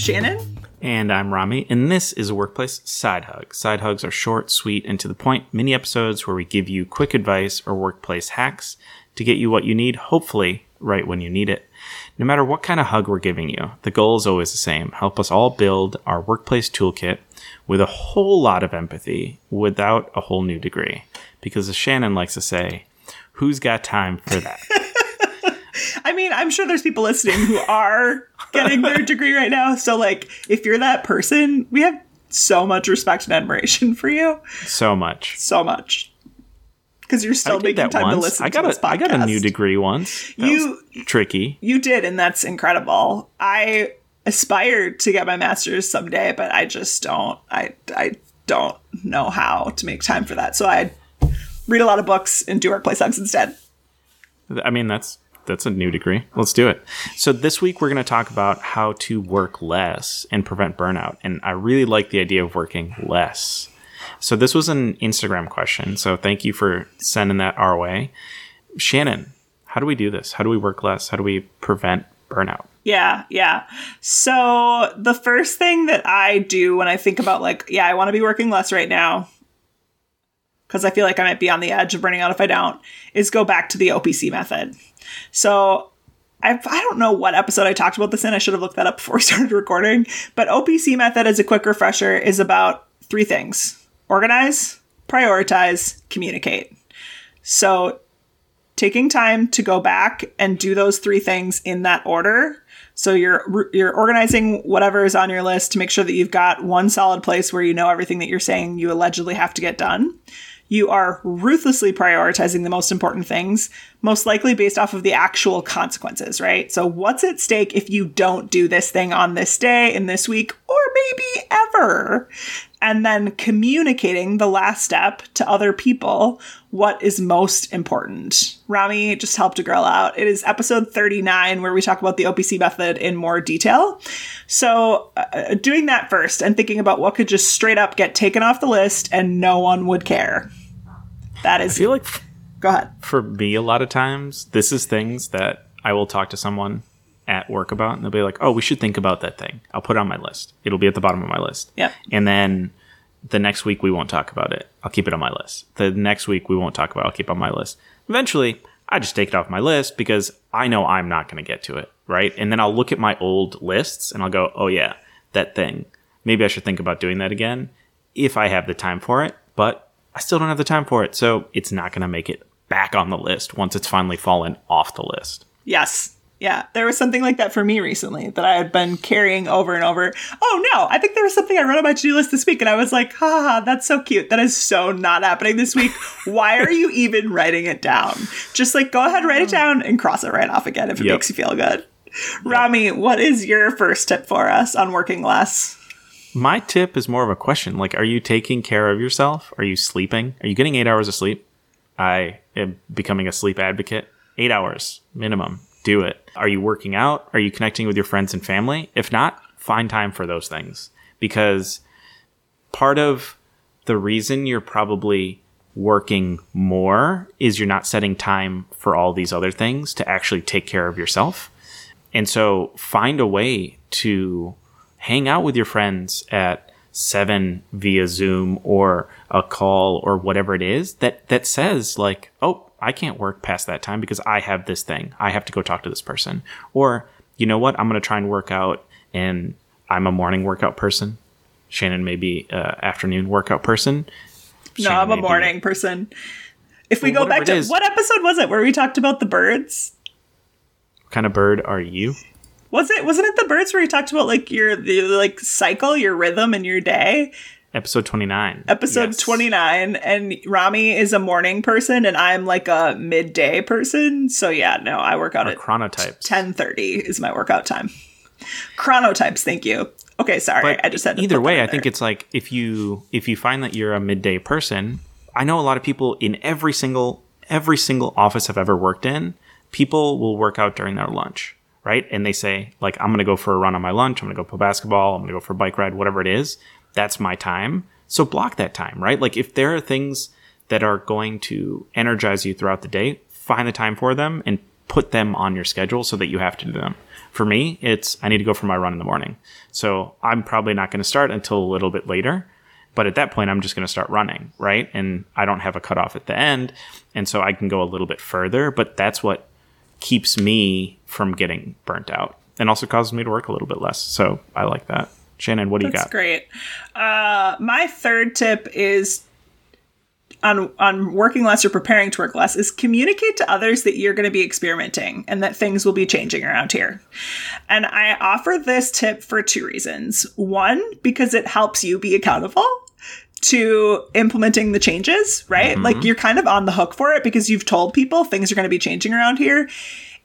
Shannon. And I'm Rami, and this is a workplace side hug. Side hugs are short, sweet, and to the point mini episodes where we give you quick advice or workplace hacks to get you what you need, hopefully, right when you need it. No matter what kind of hug we're giving you, the goal is always the same help us all build our workplace toolkit with a whole lot of empathy without a whole new degree. Because as Shannon likes to say, who's got time for that? I mean, I'm sure there's people listening who are getting their degree right now. So, like, if you're that person, we have so much respect and admiration for you. So much. So much. Because you're still making time once. to listen I got to a. I got a new degree once. That You- tricky. You did, and that's incredible. I aspire to get my master's someday, but I just don't. I I don't know how to make time for that. So I read a lot of books and do workplace hugs instead. I mean, that's that's a new degree. Let's do it. So this week we're going to talk about how to work less and prevent burnout. And I really like the idea of working less. So this was an Instagram question. So thank you for sending that our way. Shannon, how do we do this? How do we work less? How do we prevent burnout? Yeah, yeah. So the first thing that I do when I think about like, yeah, I want to be working less right now because I feel like I might be on the edge of burning out if I don't, is go back to the OPC method. So I've, I don't know what episode I talked about this in. I should have looked that up before we started recording. But OPC method, as a quick refresher, is about three things organize, prioritize, communicate. So taking time to go back and do those three things in that order. So you're you're organizing whatever is on your list to make sure that you've got one solid place where you know everything that you're saying you allegedly have to get done. You are ruthlessly prioritizing the most important things, most likely based off of the actual consequences, right? So what's at stake if you don't do this thing on this day in this week or maybe ever? and then communicating the last step to other people what is most important. Rami just helped a girl out. It is episode 39 where we talk about the OPC method in more detail. So, uh, doing that first and thinking about what could just straight up get taken off the list and no one would care. That I feel like Go ahead. for me, a lot of times, this is things that I will talk to someone at work about, and they'll be like, "Oh, we should think about that thing." I'll put it on my list. It'll be at the bottom of my list. Yep. And then the next week we won't talk about it. I'll keep it on my list. The next week we won't talk about. it. I'll keep it on my list. Eventually, I just take it off my list because I know I'm not going to get to it, right? And then I'll look at my old lists and I'll go, "Oh yeah, that thing. Maybe I should think about doing that again if I have the time for it." But I still don't have the time for it, so it's not going to make it back on the list once it's finally fallen off the list. Yes. Yeah, there was something like that for me recently that I had been carrying over and over. Oh no, I think there was something I wrote on my to-do list this week and I was like, ha, ha, ha, that's so cute. That is so not happening this week. Why are you even writing it down? Just like go ahead, write it mm. down and cross it right off again if it Yep. makes you feel good. Rami, what is your first tip for us on working less? My tip is more of a question. Like, are you taking care of yourself? Are you sleeping? Are you getting eight hours of sleep? I am becoming a sleep advocate. Eight hours minimum. Do it. Are you working out? Are you connecting with your friends and family? If not, find time for those things. Because part of the reason you're probably working more is you're not setting time for all these other things to actually take care of yourself. And so find a way to hang out with your friends at seven via Zoom or a call or whatever it is that, that says like, oh, I can't work past that time because I have this thing. I have to go talk to this person. Or, you know what? I'm going to try and work out and I'm a morning workout person. Shannon may be uh, afternoon workout person. No, Shannon I'm a may be- morning person. If we Well, go back to what episode was it where we talked about the birds? What kind of bird are you? Was it wasn't it the birds where we talked about like your the like cycle, your rhythm in your day? Episode 29. episode Yes. 29 and Rami is a morning person and I'm like a midday person. So yeah, no, I work out Or at chronotypes. 10:30 is my workout time. Chronotypes, thank you. Okay, sorry. But I just had either way, I think it's like if you if you find that you're a midday person, I know a lot of people in every single every single office I've ever worked in, people will work out during their lunch, right? And they say like I'm going to go for a run on my lunch, I'm going to go play basketball, I'm going to go for a bike ride, whatever it is. That's my time. So block that time, right? Like if there are things that are going to energize you throughout the day, find the time for them and put them on your schedule so that you have to do them. For me, it's I need to go for my run in the morning. So I'm probably not going to start until a little bit later. But at that point, I'm just going to start running, right? And I don't have a cutoff at the end. And so I can go a little bit further. But that's what keeps me from getting burnt out and also causes me to work a little bit less. So I like that. Shannon, what do you That's got? great. Uh, my third tip is on on working less or preparing to work less is communicate to others that you're going to be experimenting and that things will be changing around here. And I offer this tip for two reasons. One, because it helps you be accountable to implementing the changes, right? Mm-hmm. Like you're kind of on the hook for it because you've told people things are going to be changing around here.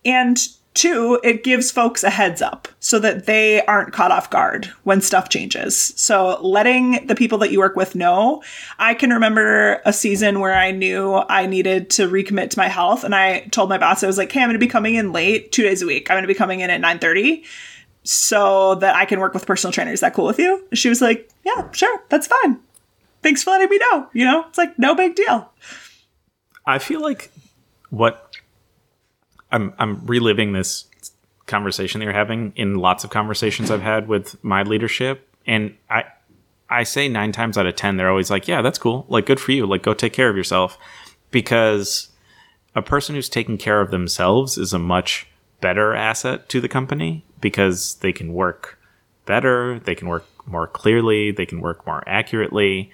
And two, it gives folks a heads up so that they aren't caught off guard when stuff changes. So letting the people that you work with know. I can remember a season where I knew I needed to recommit to my health and I told my boss I was like, "Hey, I'm going to be coming in late 2 days a week. I'm going to be coming in at 9:30." So that I can work with personal trainers. Is that cool with you? She was like, Yeah, sure, that's fine. Thanks for letting me know. You know, it's like no big deal. I feel like what I'm I'm reliving this conversation that you're having in lots of conversations I've had with my leadership, and I I say nine times out of ten they're always like, yeah, that's cool, like good for you, like go take care of yourself, because a person who's taking care of themselves is a much better asset to the company because they can work better, they can work more clearly, they can work more accurately.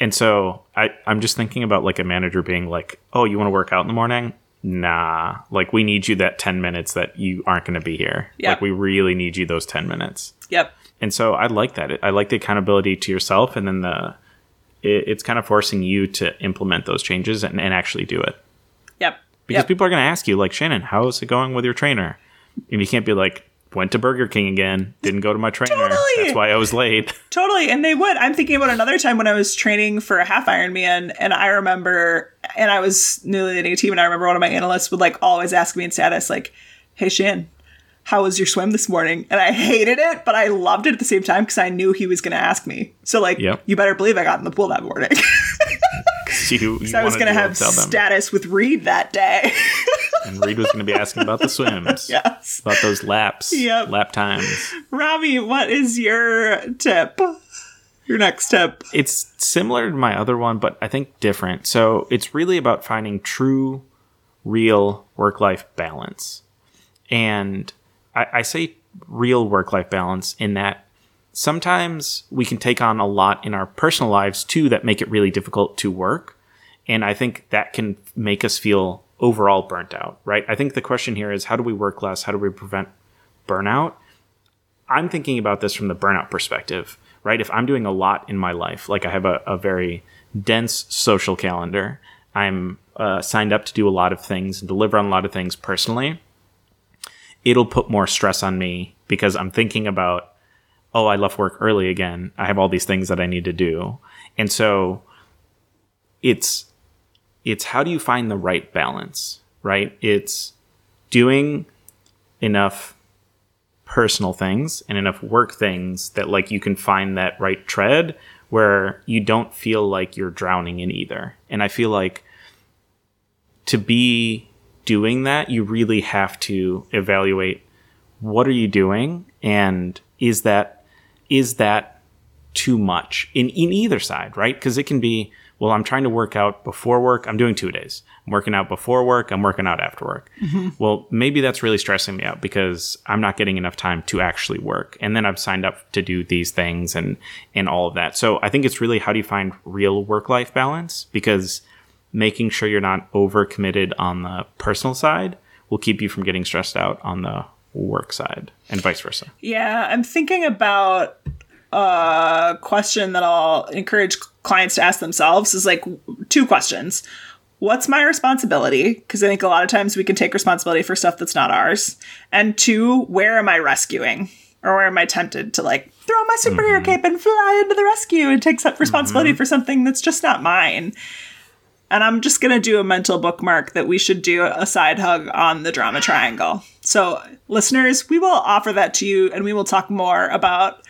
And so I, I'm just thinking about like a manager being like, oh, you want to work out in the morning? Nah, like we need you that 10 minutes that you aren't going to be here. Yeah. Like we really need you those 10 minutes. Yep. And so I like that. I like the accountability to yourself and then the, it, it's kind of forcing you to implement those changes and, and actually do it. Yep. Because yep. people are going to ask you, like, Shannon, how's it going with your trainer? And you can't be like, went to Burger King again, didn't go to my trainer. Totally. That's why I was late. Totally. And they would. I'm thinking about another time when I was training for a half Ironman, and I remember, and I was newly in a team, and I remember one of my analysts would like always ask me in status, like, hey, Shan, how was your swim this morning? And I hated it, but I loved it at the same time because I knew he was going to ask me. So, like, Yep. you better believe I got in the pool that morning. you, you I was going to have status with Reed that day. And Reed was going to be asking about the swims. yes. About those laps. Yep. Lap times. Rami, what is your tip? Your next tip. It's similar to my other one, but I think different. So it's really about finding true, real work life balance. And I, I say real work life balance in that sometimes we can take on a lot in our personal lives too that make it really difficult to work. And I think that can make us feel overall burnt out, right? I think the question here is how do we work less? How do we prevent burnout? I'm thinking about this from the burnout perspective, right? If I'm doing a lot in my life, like I have a, a very dense social calendar, I'm uh, signed up to do a lot of things and deliver on a lot of things personally, it'll put more stress on me because I'm thinking about, oh, I left work early again. I have all these things that I need to do. And so it's it's how do you find the right balance, right? It's doing enough personal things and enough work things that like you can find that right tread where you don't feel like you're drowning in either. And I feel like to be doing that, you really have to evaluate what are you doing and is that is that too much in in either side, right? Because it can be well, I'm trying to work out before work. I'm doing two days. I'm working out before work. I'm working out after work. Mm-hmm. Well, maybe that's really stressing me out because I'm not getting enough time to actually work. And then I've signed up to do these things and and all of that. So I think it's really how do you find real work life balance because making sure you're not overcommitted on the personal side will keep you from getting stressed out on the work side and vice versa. Yeah, I'm thinking about a question that I'll encourage clients to ask themselves is like two questions. What's my responsibility? Because I think a lot of times we can take responsibility for stuff that's not ours. And two, where am I rescuing? Or where am I tempted to like throw my superhero mm-hmm. cape and fly into the rescue and take some responsibility mm-hmm. for something that's just not mine? And I'm just going to do a mental bookmark that we should do a side hug on the drama triangle. So, listeners, we will offer that to you and we will talk more about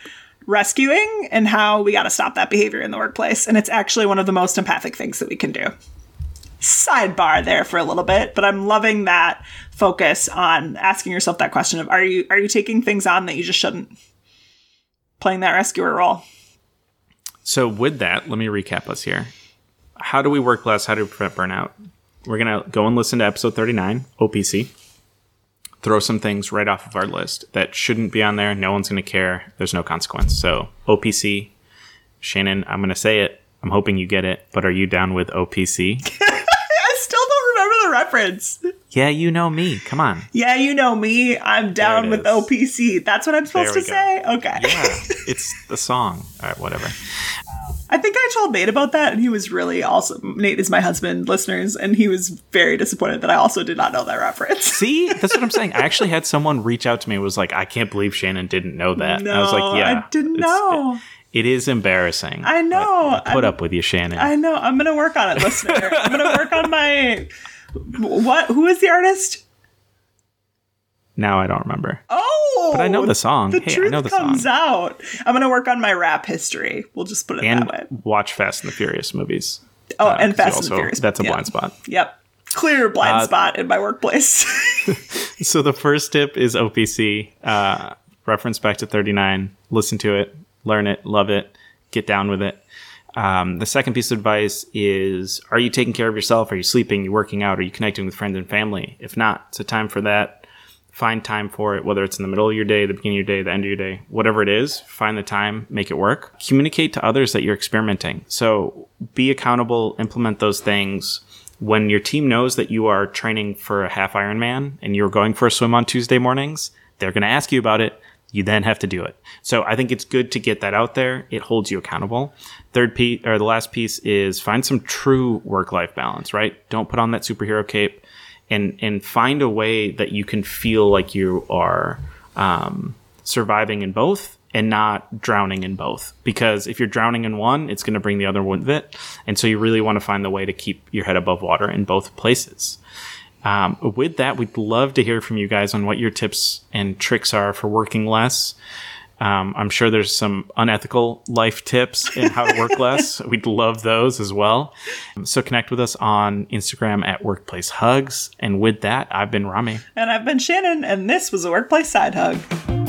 rescuing and how we got to stop that behavior in the workplace. And it's actually one of the most empathic things that we can do. Sidebar there for a little bit, but I'm loving that focus on asking yourself that question of are you are you taking things on that you just shouldn't? Playing that rescuer role. So with that, let me recap us here. How do we work less? How do we prevent burnout? We're gonna go and listen to episode 39, OPC. Throw some things right off of our list that shouldn't be on there. No one's gonna care. There's no consequence. So OPC, Shannon, I'm gonna say it. I'm hoping you get it, but are you down with OPC? I still don't remember the reference. yeah, you know me. Come on. Yeah, you know me. I'm down with is. OPC. That's what I'm supposed to go. say? Okay. Yeah, it's the song. All right, whatever. I told Nate about that, and he was really also. Nate is my husband, listeners, and he was very disappointed that I also did not know that reference. See, that's what I'm saying. I actually had someone reach out to me and was like, I can't believe Shannon didn't know that. And I was like, yeah. I didn't know. It is embarrassing. I know. but Put I'm- up with you, Shannon. I know. I'm gonna work on it, listener. I'm gonna work on my. What? Who is the artist? Now I don't remember. Oh, But I know the song. The Hey, I truth know the comes song. out. I'm gonna work on my rap history. We'll just put it And that way. watch Fast and the Furious movies. Oh, Uh, and Fast you and the Furious. That's a Yeah. blind spot. Yep. Clear blind Uh, spot in my workplace. So the first tip is OPC. Uh, reference back to 39. Listen to it, learn it, love it, get down with it. Um, the second piece of advice is: Are you taking care of yourself? Are you sleeping? you working out? Are you connecting with friends and family? If not, it's a time for that. Find time for it, whether it's in the middle of your day, the beginning of your day, the end of your day, whatever it is. Find the time, make it work. Communicate to others that you're experimenting. So be accountable, implement those things when your team knows that you are training for a half Ironman and you're going for a swim on Tuesday mornings, they're going to ask you about it. You then have to do it. So I think it's good to get that out there. It holds you accountable. Third piece, or the last piece is find some true work life balance, right? Don't put on that superhero cape and, and find a way that you can feel like you are, um, surviving in both and not drowning in both. Because if you're drowning in one, it's going to bring the other one with it. And so you really want to find the way to keep your head above water in both places. Um, with that, we'd love to hear from you guys on what your tips and tricks are for working less. Um, I'm sure there's some unethical life tips in how to work less. We'd love those as well. So connect with us on Instagram at Workplace Hugs. And with that, I've been Rami. and I've been Shannon, and this was a workplace side hug.